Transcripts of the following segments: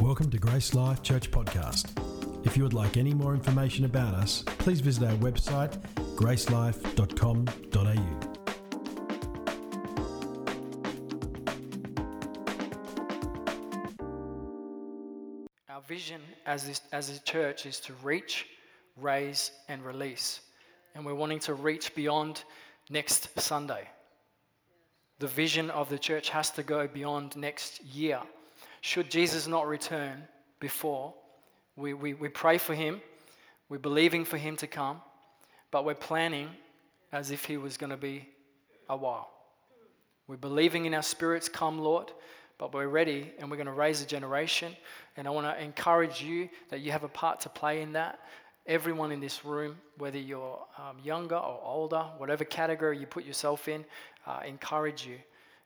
Welcome to Grace Life Church Podcast. If you would like any more information about us, please visit our website gracelife.com.au. Our vision as, this, as a church is to reach, raise, and release. And we're wanting to reach beyond next Sunday. The vision of the church has to go beyond next year. Should Jesus not return before, we, we, we pray for him, we're believing for him to come, but we're planning as if he was going to be a while. We're believing in our spirits, come Lord, but we're ready and we're going to raise a generation. And I want to encourage you that you have a part to play in that. Everyone in this room, whether you're um, younger or older, whatever category you put yourself in, uh, encourage you.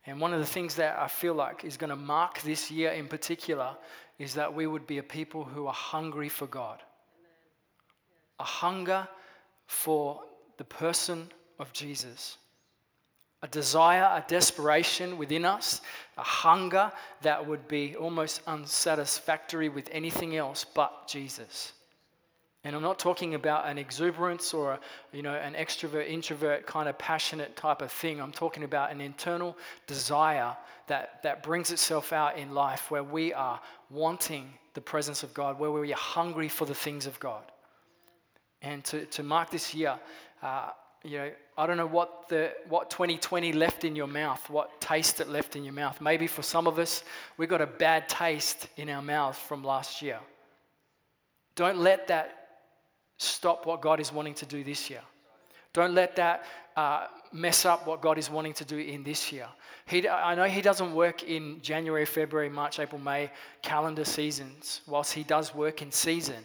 And one of the things that I feel like is going to mark this year in particular is that we would be a people who are hungry for God. A hunger for the person of Jesus. A desire, a desperation within us, a hunger that would be almost unsatisfactory with anything else but Jesus. And I'm not talking about an exuberance or, you know, an extrovert, introvert kind of passionate type of thing. I'm talking about an internal desire that, that brings itself out in life where we are wanting the presence of God, where we are hungry for the things of God. And to, to mark this year, uh, you know, I don't know what the what 2020 left in your mouth, what taste it left in your mouth. Maybe for some of us, we got a bad taste in our mouth from last year. Don't let that stop what God is wanting to do this year. Don't let that uh, mess up what God is wanting to do in this year. He, I know He doesn't work in January, February, March, April, May calendar seasons, whilst He does work in season.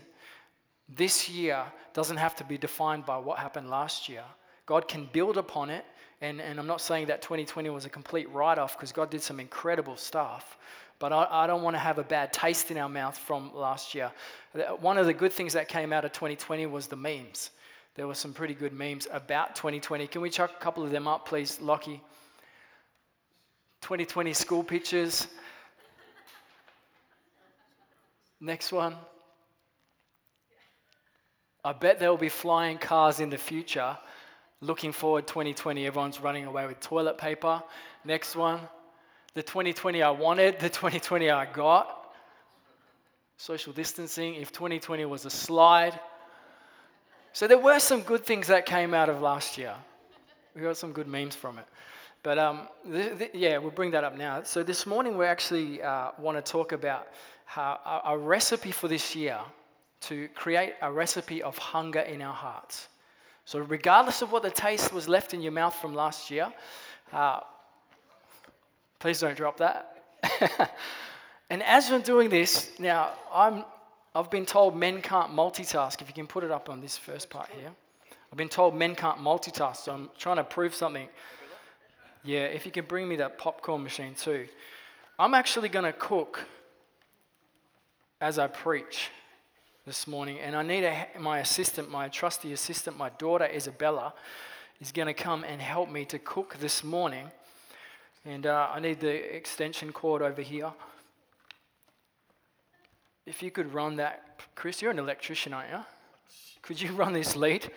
This year doesn't have to be defined by what happened last year. God can build upon it. And, and I'm not saying that 2020 was a complete write off because God did some incredible stuff. But I, I don't want to have a bad taste in our mouth from last year. One of the good things that came out of 2020 was the memes. There were some pretty good memes about 2020. Can we chuck a couple of them up, please, Lockie? 2020 school pictures. Next one. I bet there will be flying cars in the future. Looking forward 2020, everyone's running away with toilet paper. Next one. The 2020 I wanted, the 2020 I got. Social distancing, if 2020 was a slide. So there were some good things that came out of last year. We got some good memes from it. But um, th- th- yeah, we'll bring that up now. So this morning we actually uh, want to talk about how a, a recipe for this year to create a recipe of hunger in our hearts. So regardless of what the taste was left in your mouth from last year, uh, Please don't drop that. and as I'm doing this, now I'm, I've been told men can't multitask. If you can put it up on this first part here. I've been told men can't multitask, so I'm trying to prove something. Yeah, if you can bring me that popcorn machine too. I'm actually going to cook as I preach this morning, and I need a, my assistant, my trusty assistant, my daughter Isabella, is going to come and help me to cook this morning. And uh, I need the extension cord over here. If you could run that, Chris, you're an electrician, aren't you? Could you run this lead?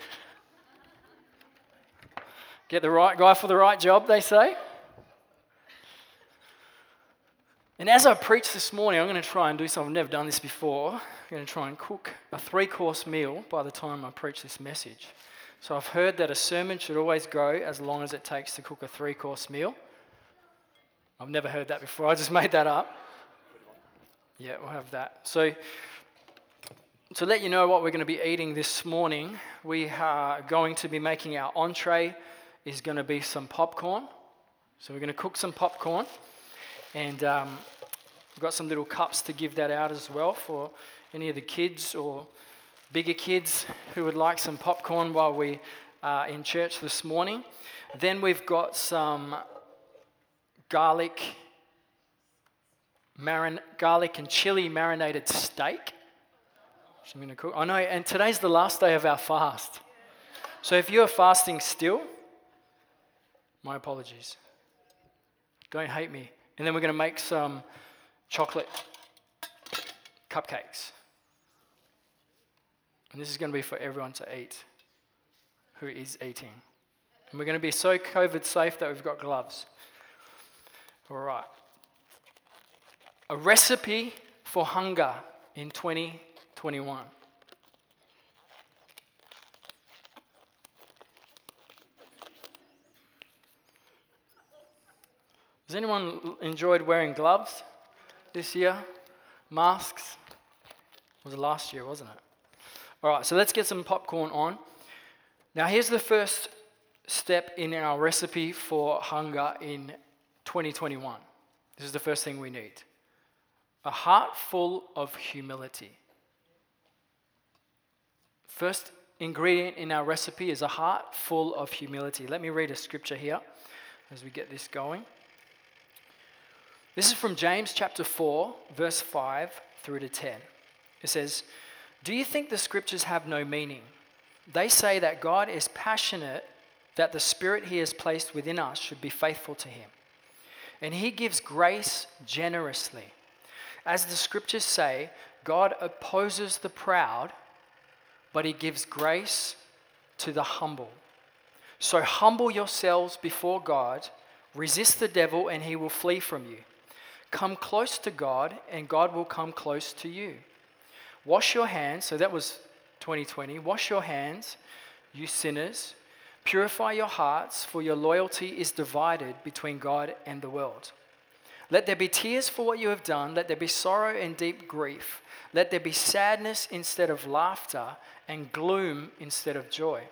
Get the right guy for the right job, they say. And as I preach this morning, I'm going to try and do something. I've never done this before. I'm going to try and cook a three course meal by the time I preach this message. So I've heard that a sermon should always go as long as it takes to cook a three course meal. I've never heard that before. I just made that up. Yeah, we'll have that. So, to let you know what we're going to be eating this morning, we are going to be making our entree is going to be some popcorn. So we're going to cook some popcorn, and um, we've got some little cups to give that out as well for any of the kids or bigger kids who would like some popcorn while we are in church this morning. Then we've got some garlic, marin, garlic and chili marinated steak. Which I'm going to cook. Oh, I know, and today's the last day of our fast. So if you're fasting still, my apologies. Don't hate me. And then we're going to make some chocolate cupcakes. And this is going to be for everyone to eat who is eating. And we're going to be so COVID safe that we've got gloves. All right. A recipe for hunger in 2021. Has anyone enjoyed wearing gloves this year? Masks? It was last year, wasn't it? All right, so let's get some popcorn on. Now, here's the first step in our recipe for hunger in 2021. This is the first thing we need a heart full of humility. First ingredient in our recipe is a heart full of humility. Let me read a scripture here as we get this going. This is from James chapter 4, verse 5 through to 10. It says, Do you think the scriptures have no meaning? They say that God is passionate that the spirit he has placed within us should be faithful to him. And he gives grace generously. As the scriptures say, God opposes the proud, but he gives grace to the humble. So humble yourselves before God, resist the devil, and he will flee from you. Come close to God, and God will come close to you. Wash your hands. So that was 2020. Wash your hands, you sinners. Purify your hearts, for your loyalty is divided between God and the world. Let there be tears for what you have done. Let there be sorrow and deep grief. Let there be sadness instead of laughter and gloom instead of joy.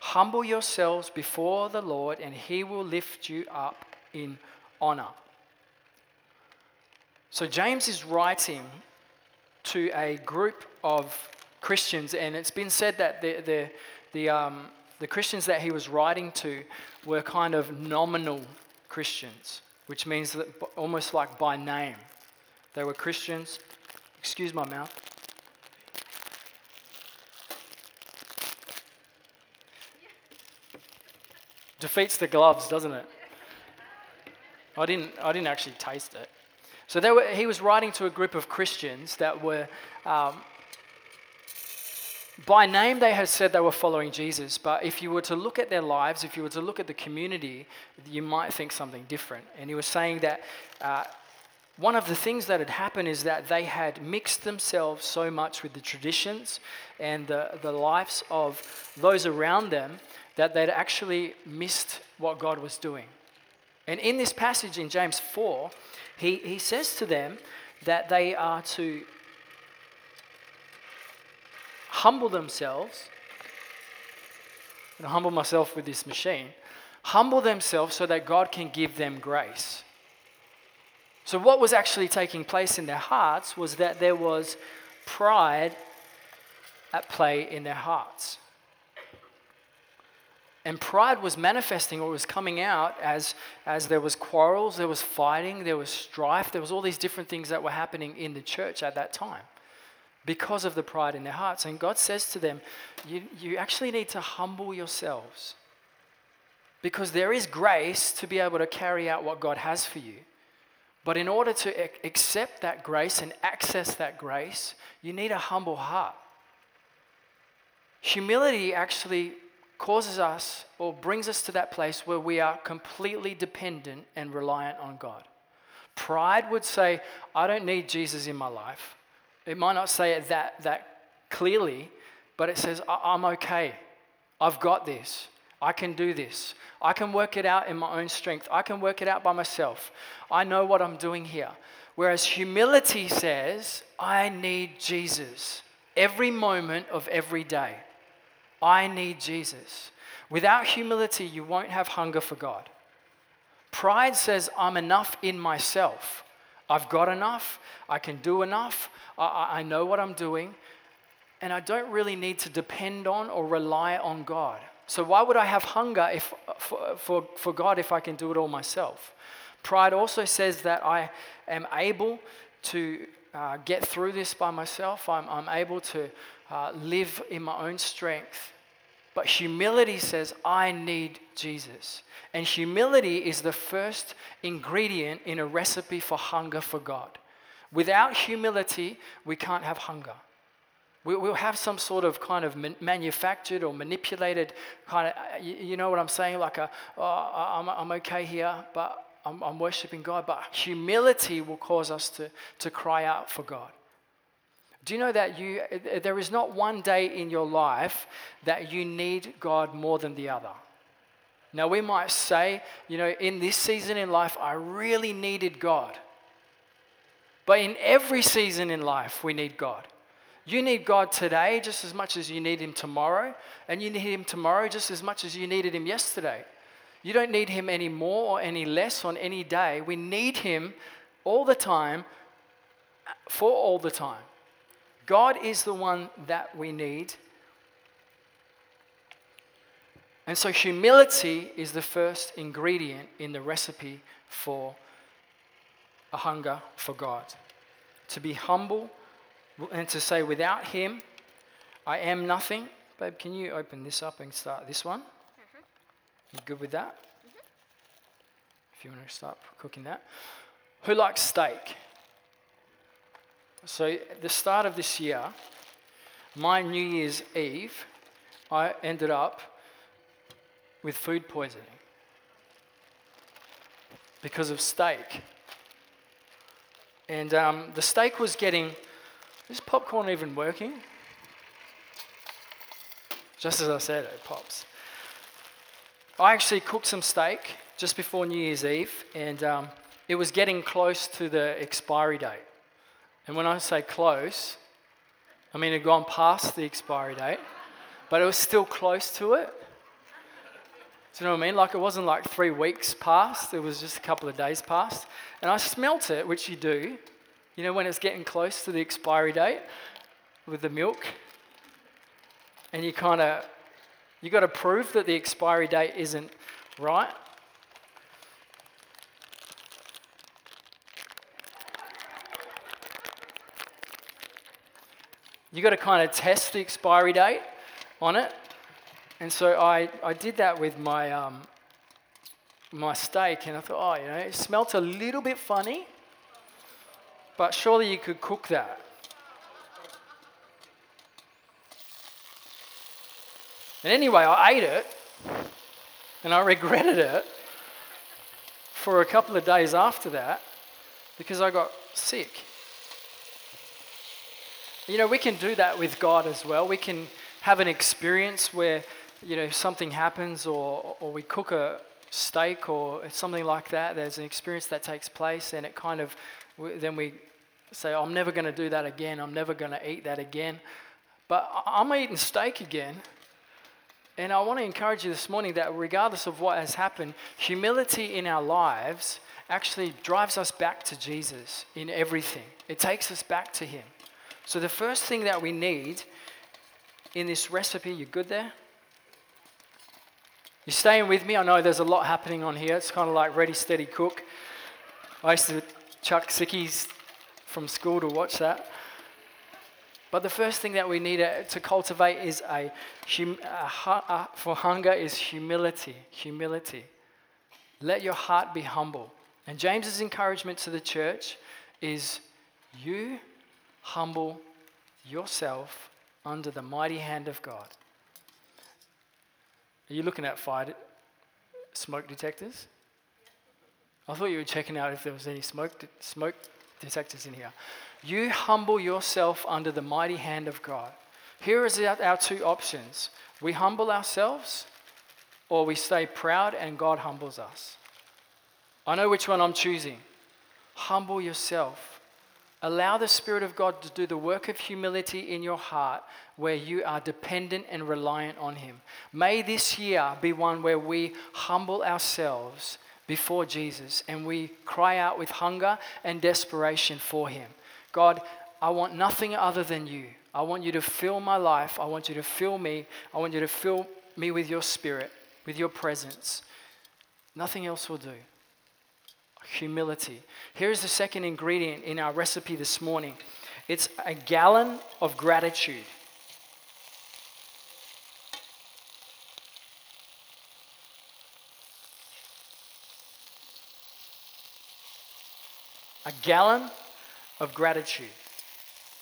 Humble yourselves before the Lord, and he will lift you up in honor. So, James is writing to a group of Christians, and it's been said that the, the, the, um, the Christians that he was writing to were kind of nominal Christians, which means that almost like by name. They were Christians. Excuse my mouth. Defeats the gloves, doesn't it? I didn't, I didn't actually taste it. So were, he was writing to a group of Christians that were, um, by name, they had said they were following Jesus, but if you were to look at their lives, if you were to look at the community, you might think something different. And he was saying that uh, one of the things that had happened is that they had mixed themselves so much with the traditions and the, the lives of those around them that they'd actually missed what God was doing. And in this passage in James 4, he, he says to them that they are to humble themselves. To humble myself with this machine. Humble themselves so that God can give them grace. So, what was actually taking place in their hearts was that there was pride at play in their hearts. And pride was manifesting or was coming out as, as there was quarrels, there was fighting, there was strife, there was all these different things that were happening in the church at that time because of the pride in their hearts. And God says to them, you, you actually need to humble yourselves because there is grace to be able to carry out what God has for you. But in order to accept that grace and access that grace, you need a humble heart. Humility actually causes us or brings us to that place where we are completely dependent and reliant on God. Pride would say, I don't need Jesus in my life. It might not say it that, that clearly, but it says, I'm okay. I've got this. I can do this. I can work it out in my own strength. I can work it out by myself. I know what I'm doing here. Whereas humility says, I need Jesus every moment of every day. I need Jesus. Without humility, you won't have hunger for God. Pride says, I'm enough in myself. I've got enough. I can do enough. I, I know what I'm doing. And I don't really need to depend on or rely on God. So, why would I have hunger if, for, for, for God if I can do it all myself? Pride also says that I am able to uh, get through this by myself. I'm, I'm able to uh, live in my own strength. But humility says, I need Jesus. And humility is the first ingredient in a recipe for hunger for God. Without humility, we can't have hunger. We, will have some sort of kind of manufactured or manipulated kind of, you, know what I'm saying? Like, a, oh, I'm, I'm okay here, but I'm, I'm worshiping God. But humility will cause us to, to cry out for God. Do you know that you, uh, there is not one day in your life that you need God more than the other? Now, we might say, you know, in this season in life, I really needed God. But in every season in life, we need God. You need God today just as much as you need Him tomorrow, and you need Him tomorrow just as much as you needed Him yesterday. You don't need Him any more or any less on any day. We need Him all the time for all the time. God is the one that we need. And so, humility is the first ingredient in the recipe for a hunger for God. To be humble and to say, without Him, I am nothing. Babe, can you open this up and start this one? Mm-hmm. You good with that? Mm-hmm. If you want to start cooking that. Who likes steak? So, at the start of this year, my New Year's Eve, I ended up with food poisoning because of steak. And um, the steak was getting. Is popcorn even working? Just as I said, it pops. I actually cooked some steak just before New Year's Eve, and um, it was getting close to the expiry date. And when I say close, I mean it had gone past the expiry date, but it was still close to it. Do you know what I mean? Like it wasn't like three weeks past, it was just a couple of days past. And I smelt it, which you do, you know, when it's getting close to the expiry date with the milk. And you kind of, you got to prove that the expiry date isn't right. You got to kind of test the expiry date on it. And so I, I did that with my, um, my steak, and I thought, oh, you know, it smelt a little bit funny. But surely you could cook that. And anyway, I ate it and I regretted it for a couple of days after that because I got sick. You know, we can do that with God as well. We can have an experience where, you know, something happens or, or we cook a steak or something like that. There's an experience that takes place and it kind of, then we say, I'm never going to do that again. I'm never going to eat that again. But I'm eating steak again. And I want to encourage you this morning that regardless of what has happened, humility in our lives actually drives us back to Jesus in everything. It takes us back to Him. So, the first thing that we need in this recipe, you good there? You're staying with me? I know there's a lot happening on here. It's kind of like ready, steady, cook. I used to chuck sickies from school to watch that. But the first thing that we need uh, to cultivate is a, a, uh, for hunger is humility. Humility. Let your heart be humble. And James's encouragement to the church is you humble yourself under the mighty hand of God. Are you looking at fire smoke detectors? I thought you were checking out if there was any smoke smoke detectors in here. You humble yourself under the mighty hand of God. Here is our, our two options we humble ourselves, or we stay proud and God humbles us. I know which one I'm choosing. Humble yourself. Allow the Spirit of God to do the work of humility in your heart where you are dependent and reliant on Him. May this year be one where we humble ourselves before Jesus and we cry out with hunger and desperation for Him. God, I want nothing other than you. I want you to fill my life. I want you to fill me. I want you to fill me with your spirit, with your presence. Nothing else will do. Humility. Here's the second ingredient in our recipe this morning it's a gallon of gratitude. a gallon of gratitude.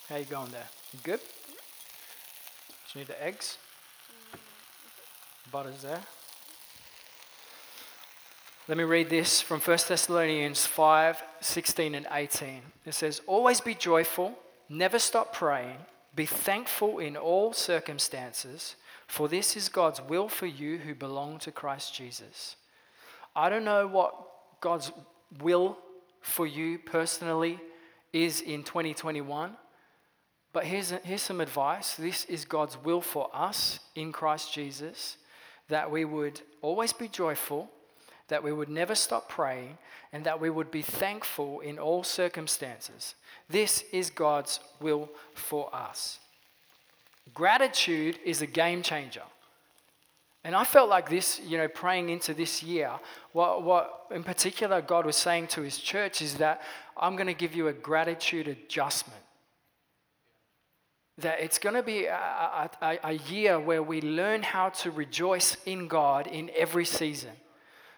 How you going there? You good? Just need the eggs? Butter's there. Let me read this from 1 Thessalonians 5 16 and 18. It says, Always be joyful, never stop praying, be thankful in all circumstances, for this is God's will for you who belong to Christ Jesus. I don't know what God's will for you personally is in 2021, but here's, here's some advice. This is God's will for us in Christ Jesus that we would always be joyful that we would never stop praying, and that we would be thankful in all circumstances. This is God's will for us. Gratitude is a game changer. And I felt like this, you know, praying into this year, what, what in particular God was saying to his church is that I'm going to give you a gratitude adjustment. That it's going to be a, a, a year where we learn how to rejoice in God in every season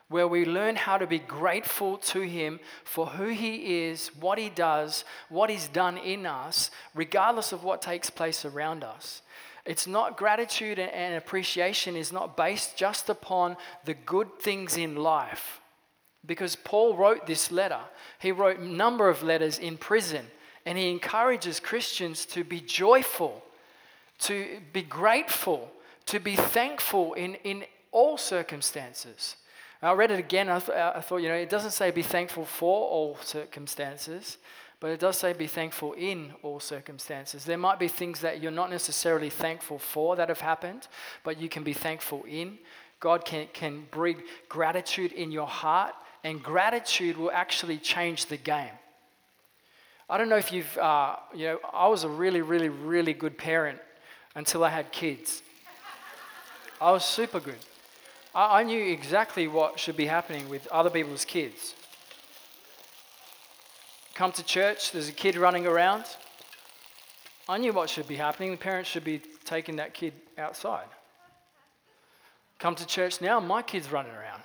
where we learn how to be grateful to Him for who He is, what He does, what He's done in us, regardless of what takes place around us. It's not gratitude and appreciation is not based just upon the good things in life. Because Paul wrote this letter. He wrote a number of letters in prison and he encourages Christians to be joyful, to be grateful, to be thankful in, in all circumstances. I read it again. I, th- I thought, you know, it doesn't say be thankful for all circumstances, but it does say be thankful in all circumstances. There might be things that you're not necessarily thankful for that have happened, but you can be thankful in. God can, can breed gratitude in your heart, and gratitude will actually change the game. I don't know if you've, uh, you know, I was a really, really, really good parent until I had kids. I was super good. I, I knew exactly what should be happening with other people's kids. Come to church, there's a kid running around. I knew what should be happening. The parents should be taking that kid outside. Come to church now, my kid's running around.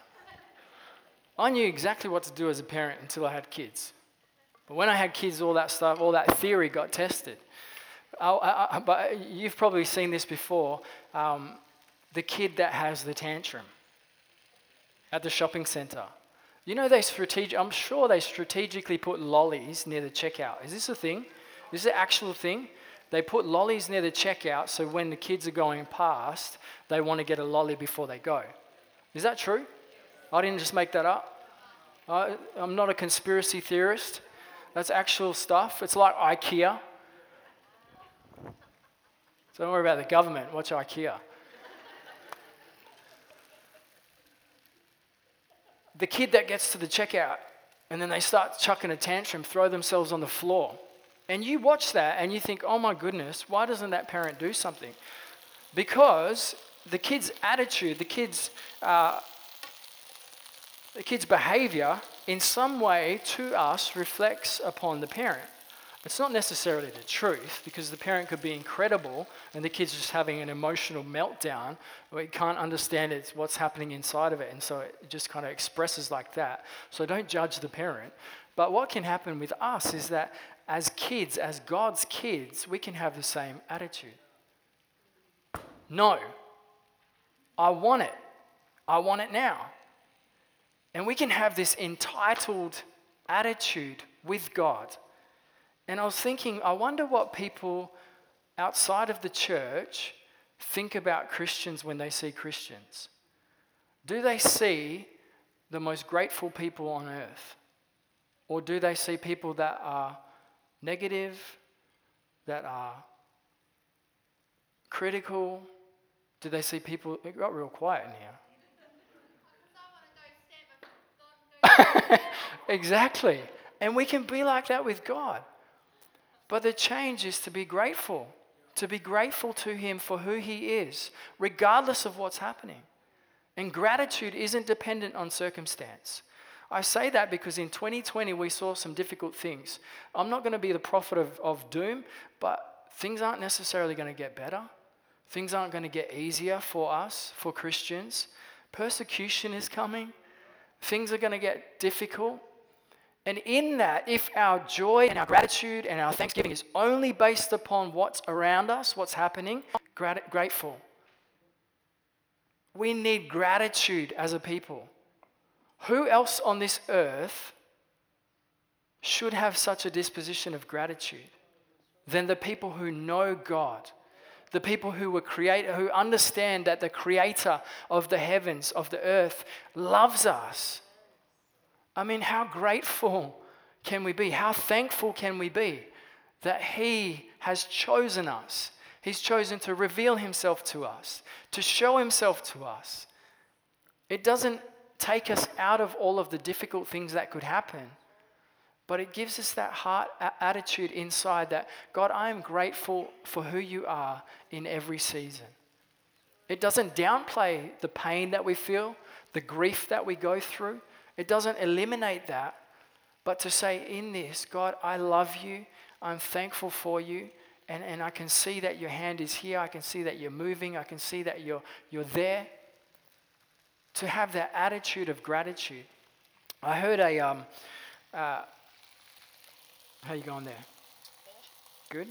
I knew exactly what to do as a parent until I had kids. But when I had kids, all that stuff, all that theory got tested. I, I, but you've probably seen this before um, the kid that has the tantrum at the shopping centre. You know, they strategic, I'm sure they strategically put lollies near the checkout. Is this a thing? Is this an actual thing? They put lollies near the checkout so when the kids are going past, they want to get a lolly before they go. Is that true? I didn't just make that up. I, I'm not a conspiracy theorist. That's actual stuff. It's like IKEA. So don't worry about the government. Watch IKEA. The kid that gets to the checkout and then they start chucking a tantrum, throw themselves on the floor. And you watch that and you think, oh my goodness, why doesn't that parent do something? Because the kid's attitude, the kid's, uh, the kid's behavior in some way to us reflects upon the parent. It's not necessarily the truth because the parent could be incredible and the kid's just having an emotional meltdown. We can't understand it's what's happening inside of it, and so it just kind of expresses like that. So don't judge the parent. But what can happen with us is that as kids, as God's kids, we can have the same attitude. No, I want it. I want it now. And we can have this entitled attitude with God and I was thinking, I wonder what people outside of the church think about Christians when they see Christians. Do they see the most grateful people on earth? Or do they see people that are negative, that are critical? Do they see people? It got real quiet in here. exactly. And we can be like that with God. But the change is to be grateful, to be grateful to Him for who He is, regardless of what's happening. And gratitude isn't dependent on circumstance. I say that because in 2020 we saw some difficult things. I'm not going to be the prophet of, of doom, but things aren't necessarily going to get better. Things aren't going to get easier for us, for Christians. Persecution is coming. Things are going to get difficult. And in that, if our joy and our gratitude and our thanksgiving is only based upon what's around us, what's happening, grat- grateful. We need gratitude as a people. Who else on this earth should have such a disposition of gratitude than the people who know God? The people who were created, who understand that the creator of the heavens, of the earth, loves us. I mean, how grateful can we be? How thankful can we be that He has chosen us? He's chosen to reveal Himself to us, to show Himself to us. It doesn't take us out of all of the difficult things that could happen, but it gives us that heart attitude inside that, God, I am grateful for who you are in every season. It doesn't downplay the pain that we feel, the grief that we go through. It doesn't eliminate that, but to say, in this, God, I love you, I'm thankful for you, and, and I can see that your hand is here, I can see that you're moving, I can see that you're, you're there. To have that attitude of gratitude. I heard a, um, uh, how you going there? Good?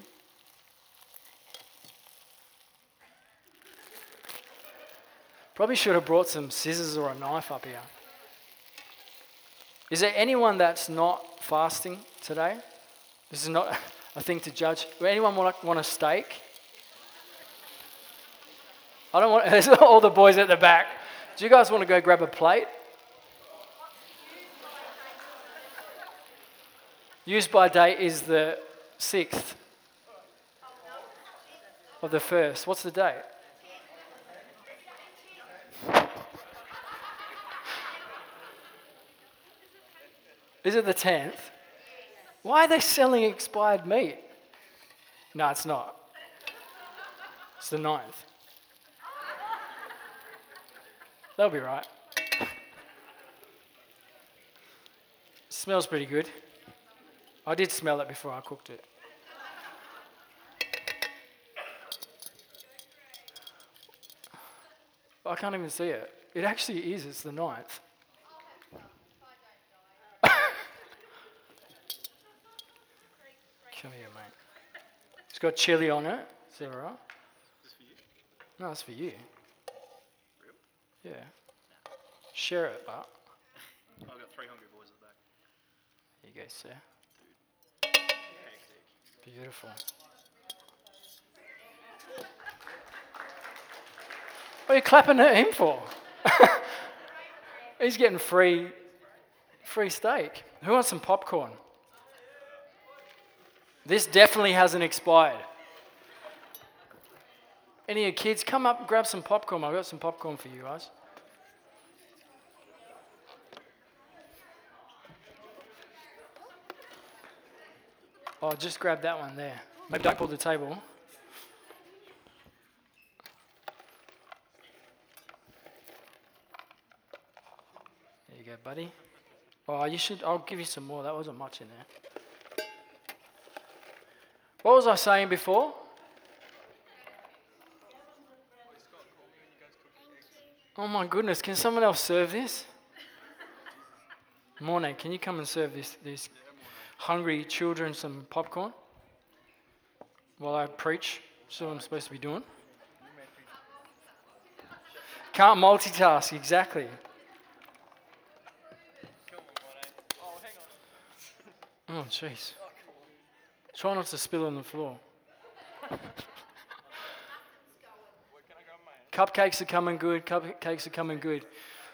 Probably should have brought some scissors or a knife up here. Is there anyone that's not fasting today? This is not a thing to judge. Anyone want, want a steak? I don't want, there's all the boys at the back. Do you guys want to go grab a plate? Used by date is the 6th of the 1st. What's the date? Is it the 10th? Why are they selling expired meat? No, it's not. It's the 9th. That'll be right. Smells pretty good. I did smell it before I cooked it. I can't even see it. It actually is, it's the 9th. Come here, mate. It's got chili on it. Is that all right? Is for you? No, it's for you. Real? Yeah. Share it, but. I've got three hungry boys at the back. There you go, sir. Beautiful. What are you clapping at him for? He's getting free, free steak. Who wants some popcorn? This definitely hasn't expired. Any of your kids, come up and grab some popcorn. I've got some popcorn for you guys. Oh, just grab that one there. Maybe don't pull the table. There you go, buddy. Oh, you should. I'll give you some more. That wasn't much in there. What was I saying before? Oh my goodness, can someone else serve this? Morne, can you come and serve this, these hungry children some popcorn while I preach? That's what I'm supposed to be doing. Can't multitask, exactly. Oh, jeez. Try not to spill on the floor. Cupcakes are coming good. Cupcakes are coming good.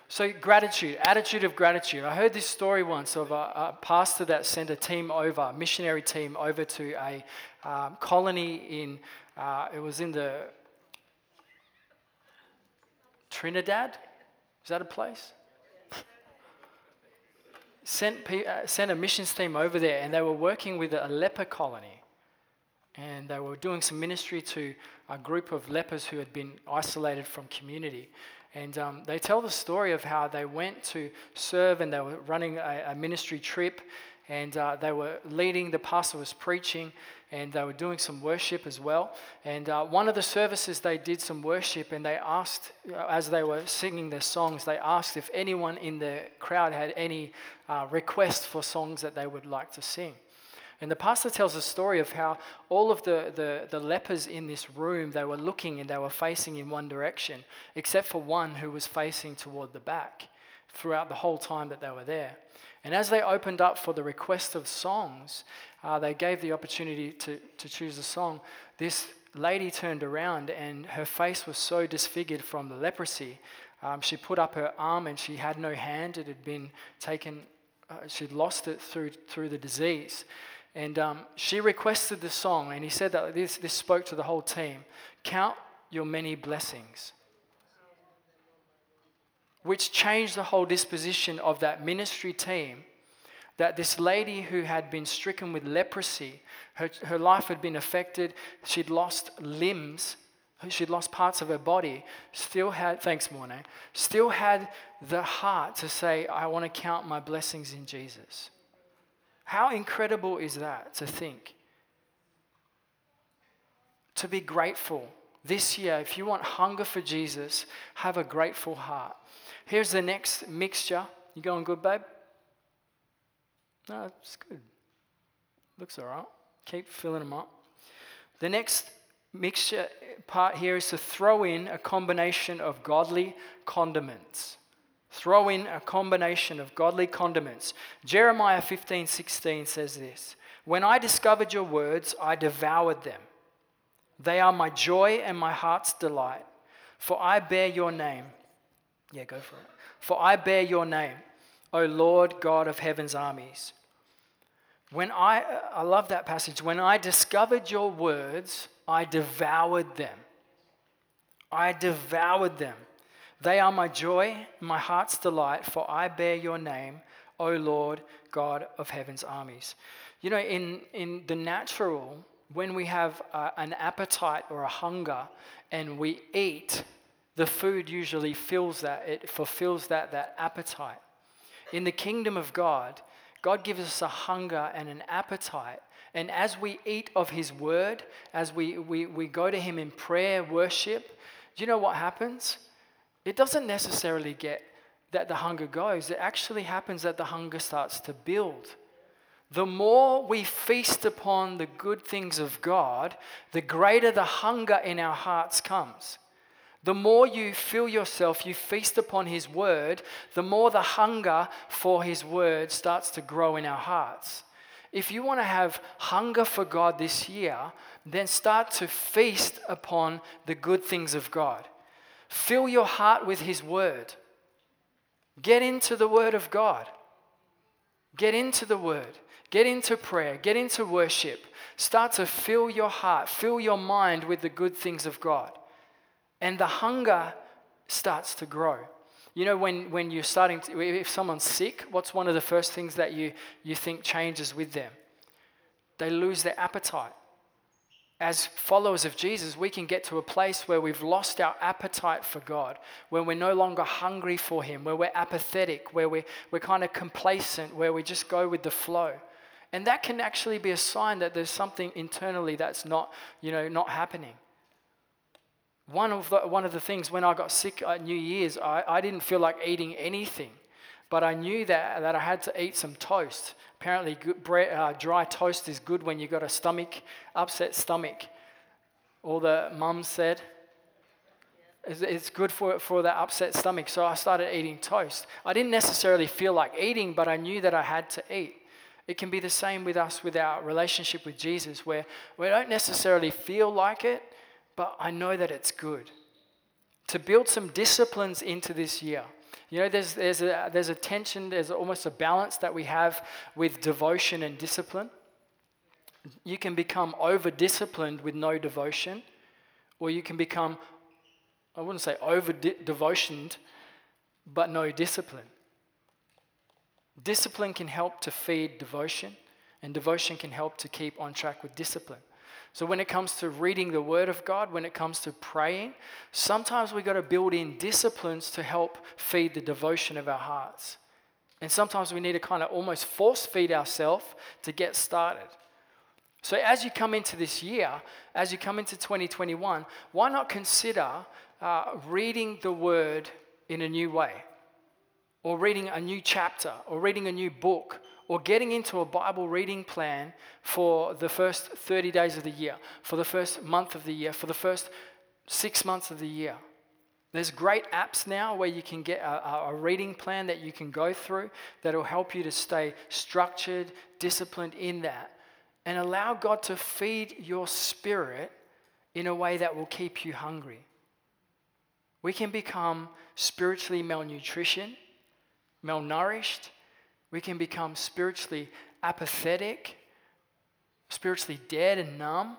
So, gratitude, attitude of gratitude. I heard this story once of a, a pastor that sent a team over, missionary team over to a um, colony in, uh, it was in the Trinidad. Is that a place? Sent, uh, sent a missions team over there, and they were working with a leper colony. And they were doing some ministry to a group of lepers who had been isolated from community. And um, they tell the story of how they went to serve and they were running a, a ministry trip. And uh, they were leading, the pastor was preaching, and they were doing some worship as well. And uh, one of the services, they did some worship, and they asked, uh, as they were singing their songs, they asked if anyone in the crowd had any uh, requests for songs that they would like to sing. And the pastor tells a story of how all of the, the, the, lepers in this room, they were looking and they were facing in one direction, except for one who was facing toward the back throughout the whole time that they were there. And as they opened up for the request of songs, uh, they gave the opportunity to, to choose a song. This lady turned around and her face was so disfigured from the leprosy. Um, she put up her arm and she had no hand. It had been taken, uh, she'd lost it through, through the disease. And um, she requested the song, and he said that this, this spoke to the whole team Count your many blessings. Which changed the whole disposition of that ministry team. That this lady who had been stricken with leprosy, her, her life had been affected, she'd lost limbs, she'd lost parts of her body, still had, thanks, Morne, still had the heart to say, I want to count my blessings in Jesus. How incredible is that to think? To be grateful. This year, if you want hunger for Jesus, have a grateful heart. Here's the next mixture. You going good, babe? No, it's good. Looks all right. Keep filling them up. The next mixture part here is to throw in a combination of godly condiments. Throw in a combination of godly condiments. Jeremiah 15 16 says this When I discovered your words, I devoured them. They are my joy and my heart's delight, for I bear your name. Yeah, go for it. For I bear your name, O Lord God of heaven's armies. When I, I love that passage. When I discovered your words, I devoured them. I devoured them. They are my joy, my heart's delight, for I bear your name, O Lord God of heaven's armies. You know, in, in the natural, when we have uh, an appetite or a hunger and we eat, the food usually fills that, it fulfills that, that appetite. In the kingdom of God, God gives us a hunger and an appetite. And as we eat of His word, as we, we, we go to Him in prayer, worship, do you know what happens? it doesn't necessarily get that the hunger goes. It actually happens that the hunger starts to build. The more we feast upon the good things of God, the greater the hunger in our hearts comes. The more you fill yourself, you feast upon His Word, the more the hunger for His Word starts to grow in our hearts. If you want to have hunger for God this year, then start to feast upon the good things of God. Fill your heart with His Word. Get into the Word of God. Get into the Word. Get into prayer. Get into worship. Start to fill your heart, fill your mind with the good things of God. And the hunger starts to grow. You know, when, when you're starting to, if someone's sick, what's one of the first things that you, you think changes with them? They lose their appetite as followers of Jesus, we can get to a place where we've lost our appetite for God, where we're no longer hungry for Him, where we're apathetic, where we're, we're kind of complacent, where we just go with the flow. And that can actually be a sign that there's something internally that's not, you know, not happening. One of the, one of the things when I got sick at New Year's, I, I didn't feel like eating anything. But I knew that, that I had to eat some toast. Apparently, good bread, uh, dry toast is good when you've got a stomach, upset stomach. All the mums said. It's good for, for that upset stomach. So I started eating toast. I didn't necessarily feel like eating, but I knew that I had to eat. It can be the same with us with our relationship with Jesus, where we don't necessarily feel like it, but I know that it's good. To build some disciplines into this year. You know, there's, there's, a, there's a tension, there's almost a balance that we have with devotion and discipline. You can become over disciplined with no devotion, or you can become, I wouldn't say over devotioned, but no discipline. Discipline can help to feed devotion, and devotion can help to keep on track with discipline. So, when it comes to reading the Word of God, when it comes to praying, sometimes we've got to build in disciplines to help feed the devotion of our hearts. And sometimes we need to kind of almost force feed ourselves to get started. So, as you come into this year, as you come into 2021, why not consider uh, reading the word in a new way? Or reading a new chapter, or reading a new book, or getting into a Bible reading plan for the first 30 days of the year, for the first month of the year, for the first six months of the year. There's great apps now where you can get a, a, reading plan that you can go through that will help you to stay structured, disciplined in that and allow God to feed your spirit in a way that will keep you hungry. We can become spiritually malnutrition, malnourished. We can become spiritually apathetic, spiritually dead and numb.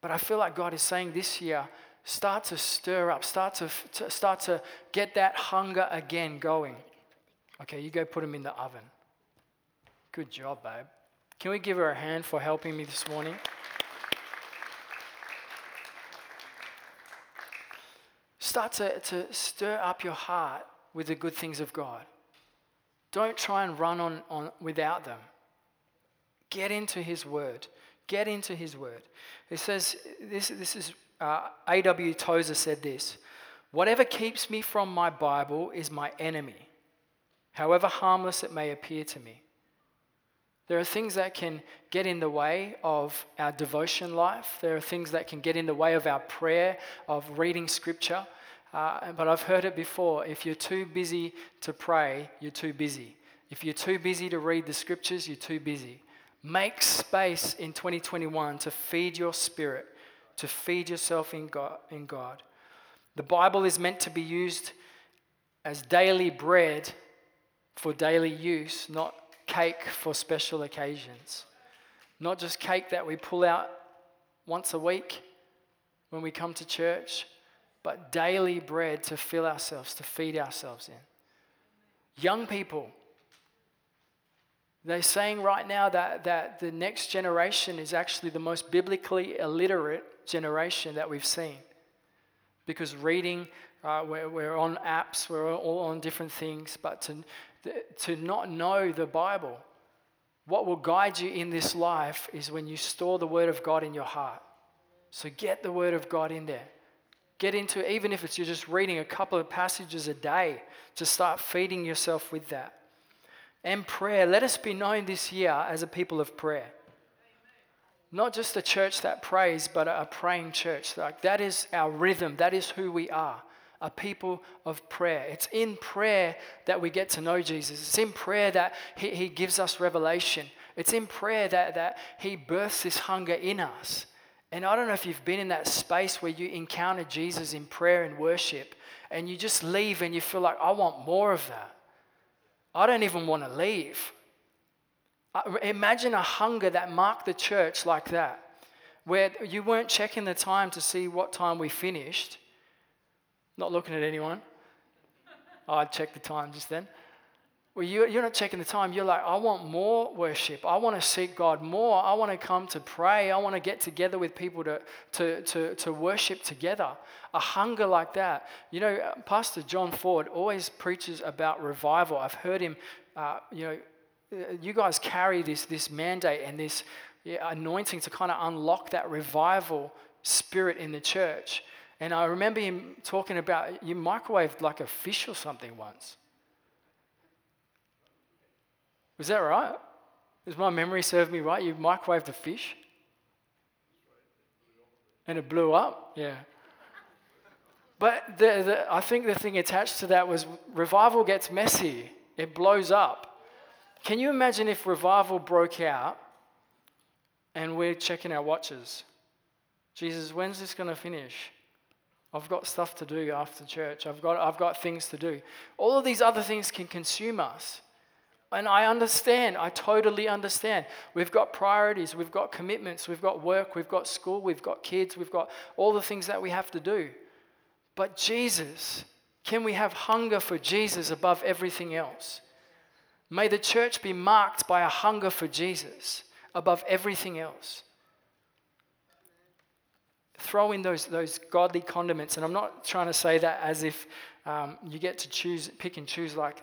But I feel like God is saying this year, start to stir up, start to, to, start to get that hunger again going. Okay, you go put them in the oven. Good job, babe. Can we give her a hand for helping me this morning? Start to, to stir up your heart with the good things of God. Don't try and run on, on without them. Get into His Word. Get into His Word. It says, this, this is, uh, A.W. Tozer said this Whatever keeps me from my Bible is my enemy, however harmless it may appear to me. There are things that can get in the way of our devotion life. There are things that can get in the way of our prayer, of reading scripture. Uh, but I've heard it before if you're too busy to pray, you're too busy. If you're too busy to read the scriptures, you're too busy. Make space in 2021 to feed your spirit, to feed yourself in God. In God. The Bible is meant to be used as daily bread for daily use, not cake for special occasions. Not just cake that we pull out once a week when we come to church, but daily bread to fill ourselves, to feed ourselves in. Young people, they're saying right now that, that the next generation is actually the most biblically illiterate generation that we've seen. Because reading, uh, we're, we're on apps, we're all on different things, but to, to not know the Bible. What will guide you in this life is when you store the Word of God in your heart. So get the Word of God in there. Get into, even if it's you're just reading a couple of passages a day, to start feeding yourself with that. And prayer. Let us be known this year as a people of prayer. Not just a church that prays, but a praying church. Like that is our rhythm. That is who we are a people of prayer. It's in prayer that we get to know Jesus. It's in prayer that He, he gives us revelation. It's in prayer that, that He births this hunger in us. And I don't know if you've been in that space where you encounter Jesus in prayer and worship, and you just leave and you feel like, I want more of that. I don't even want to leave. Imagine a hunger that marked the church like that, where you weren't checking the time to see what time we finished not looking at anyone. Oh, I checked the time just then. Well, you, you're not checking the time. You're like, I want more worship. I want to seek God more. I want to come to pray. I want to get together with people to, to, to, to worship together. A hunger like that. You know, Pastor John Ford always preaches about revival. I've heard him, uh, you know, you guys carry this, this mandate and this yeah, anointing to kind of unlock that revival spirit in the church. And I remember him talking about you microwaved like a fish or something once. Was that right? Does my memory serve me right? You microwaved a fish? And it blew up? Yeah. But the, the, I think the thing attached to that was revival gets messy, it blows up. Can you imagine if revival broke out and we're checking our watches? Jesus, when's this going to finish? I've got stuff to do after church. I've got, I've got things to do. All of these other things can consume us. And I understand, I totally understand. We've got priorities, we've got commitments, we've got work, we've got school, we've got kids, we've got all the things that we have to do. But Jesus, can we have hunger for Jesus above everything else? May the church be marked by a hunger for Jesus above everything else throw in those, those godly condiments. And I'm not trying to say that as if um, you get to choose, pick and choose like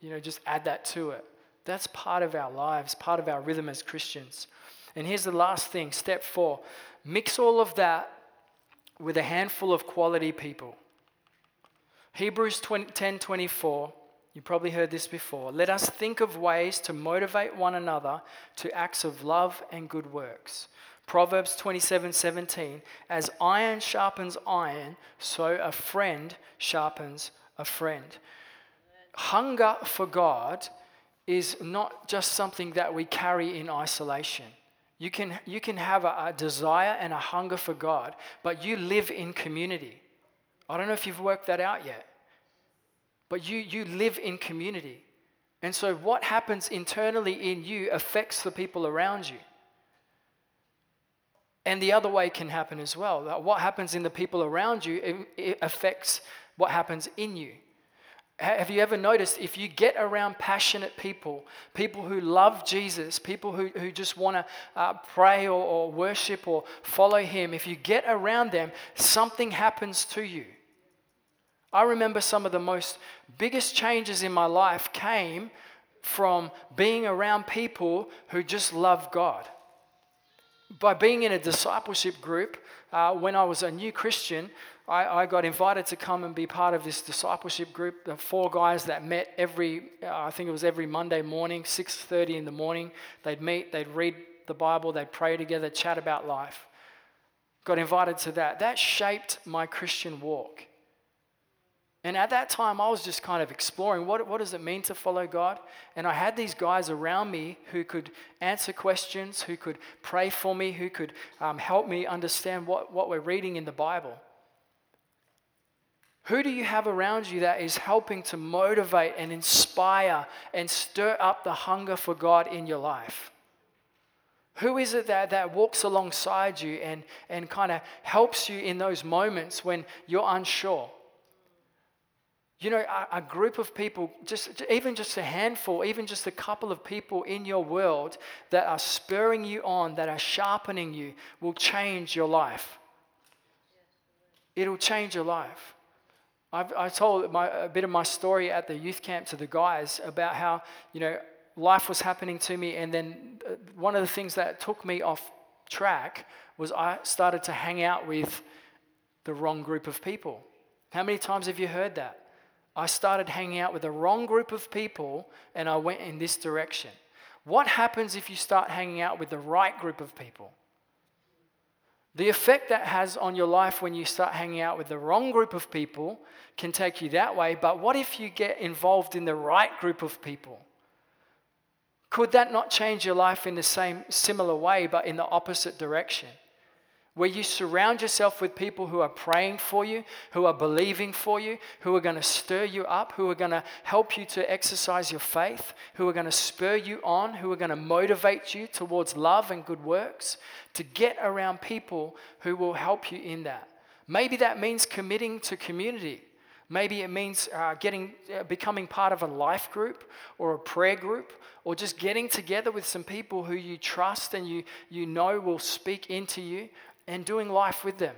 you know, just add that to it. That's part of our lives, part of our rhythm as Christians. And here's the last thing step four mix all of that with a handful of quality people. Hebrews 10 24, you probably heard this before. Let us think of ways to motivate one another to acts of love and good works. Proverbs 27 17, as iron sharpens iron, so a friend sharpens a friend. Hunger for God is not just something that we carry in isolation. You can, you can have a, a desire and a hunger for God, but you live in community. I don't know if you've worked that out yet, but you, you live in community. And so, what happens internally in you affects the people around you. And the other way can happen as well. What happens in the people around you affects what happens in you. Have you ever noticed if you get around passionate people, people who love Jesus, people who, who just want to uh, pray or, or worship or follow Him, if you get around them, something happens to you. I remember some of the most biggest changes in my life came from being around people who just love God by being in a discipleship group, uh, when I was a new Christian, I, I, got invited to come and be part of this discipleship group. The four guys that met every, uh, I think it was every Monday morning, 6:30 in the morning. They'd meet, they'd read the Bible, they'd pray together, chat about life. Got invited to that. That shaped my Christian walk. And at that time, I was just kind of exploring what, what does it mean to follow God? And I had these guys around me who could answer questions, who could pray for me, who could um, help me understand what, what we're reading in the Bible. Who do you have around you that is helping to motivate and inspire and stir up the hunger for God in your life? Who is it that, that walks alongside you and, and kind of helps you in those moments when you're unsure? You know, a, a, group of people, just even just a handful, even just a couple of people in your world that are spurring you on, that are sharpening you, will change your life. It'll change your life. I've, I told my, a bit of my story at the youth camp to the guys about how, you know, life was happening to me, and then uh, one of the things that took me off track was I started to hang out with the wrong group of people. How many times have you heard that? I started hanging out with the wrong group of people and I went in this direction. What happens if you start hanging out with the right group of people? The effect that has on your life when you start hanging out with the wrong group of people can take you that way, but what if you get involved in the right group of people? Could that not change your life in the same similar way but in the opposite direction? Where you surround yourself with people who are praying for you, who are believing for you, who are going to stir you up, who are going to help you to exercise your faith, who are going to spur you on, who are going to motivate you towards love and good works, to get around people who will help you in that. Maybe that means committing to community. Maybe it means uh, getting, uh, becoming part of a life group or a prayer group, or just getting together with some people who you trust and you, you know will speak into you and doing life with them.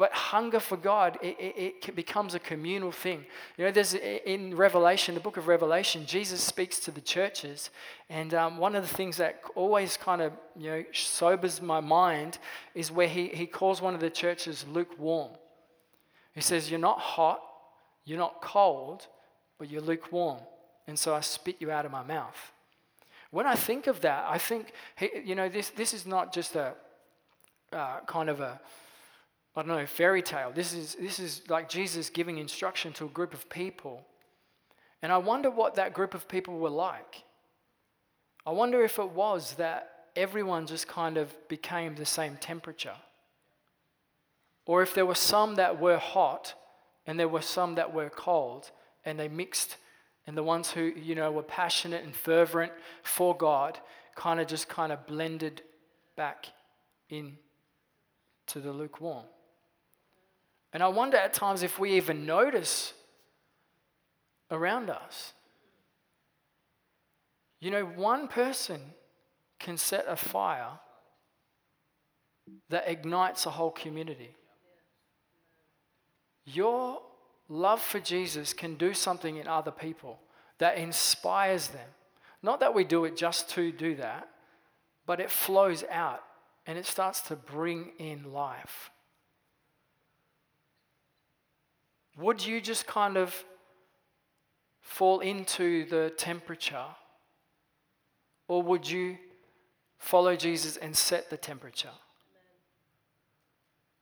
But hunger for God, it, it, it, becomes a communal thing. You know, there's in Revelation, the book of Revelation, Jesus speaks to the churches, and um, one of the things that always kind of you know sobers my mind is where he, he calls one of the churches lukewarm. He says, "You're not hot, you're not cold, but you're lukewarm, and so I spit you out of my mouth." When I think of that, I think, you know, this, this is not just a, uh, kind of a, I don't know, fairy tale. This is, this is like Jesus giving instruction to a group of people. And I wonder what that group of people were like. I wonder if it was that everyone just kind of became the same temperature. Or if there were some that were hot and there were some that were cold and they mixed and the ones who you know were passionate and fervent for God kind of just kind of blended back in to the lukewarm. And I wonder at times if we even notice around us. You know, one person can set a fire that ignites a whole community. Your love for Jesus can do something in other people that inspires them. Not that we do it just to do that, but it flows out and it starts to bring in life. Would you just kind of fall into the temperature? Or would you follow Jesus and set the temperature?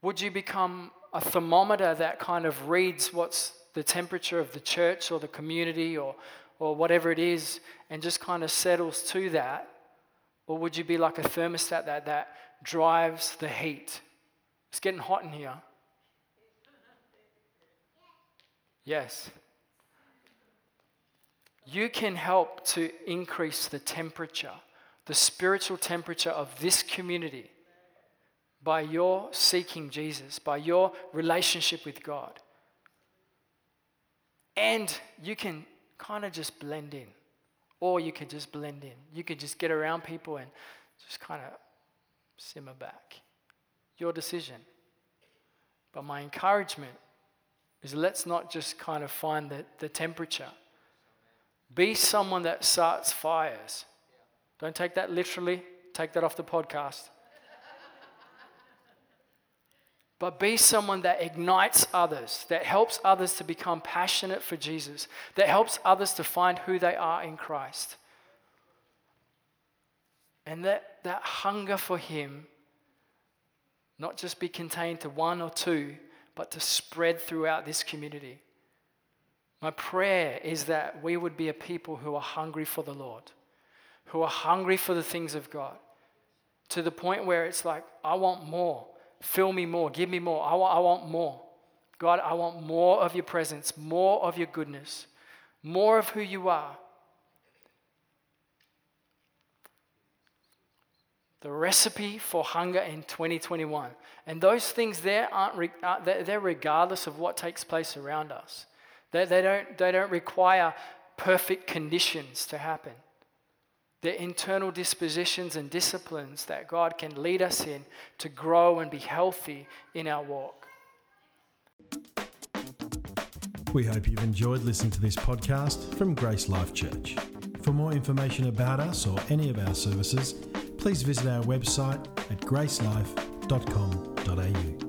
Would you become a thermometer that kind of reads what's the temperature of the church or the community or, or whatever it is and just kind of settles to that? Or would you be like a thermostat that, that drives the heat? It's getting hot in here. Yes. You can help to increase the temperature, the spiritual temperature of this community by your seeking Jesus, by your relationship with God. And you can kind of just blend in, or you could just blend in. You could just get around people and just kind of simmer back. Your decision. But my encouragement is let's not just kind of find the, the temperature. Be someone that starts fires. Don't take that literally, take that off the podcast. but be someone that ignites others, that helps others to become passionate for Jesus, that helps others to find who they are in Christ. And that, that hunger for Him not just be contained to one or two, but to spread throughout this community. My prayer is that we would be a people who are hungry for the Lord, who are hungry for the things of God, to the point where it's like, I want more. Fill me more. Give me more. I want, I want more. God, I want more of your presence, more of your goodness, more of who you are. The recipe for hunger in 2021. And those things there aren't, uh, they're regardless of what takes place around us. They, they, don't, they don't require perfect conditions to happen. They're internal dispositions and disciplines that God can lead us in to grow and be healthy in our walk. We hope you've enjoyed listening to this podcast from Grace Life Church. For more information about us or any of our services, please visit our website at gracelife.com.au.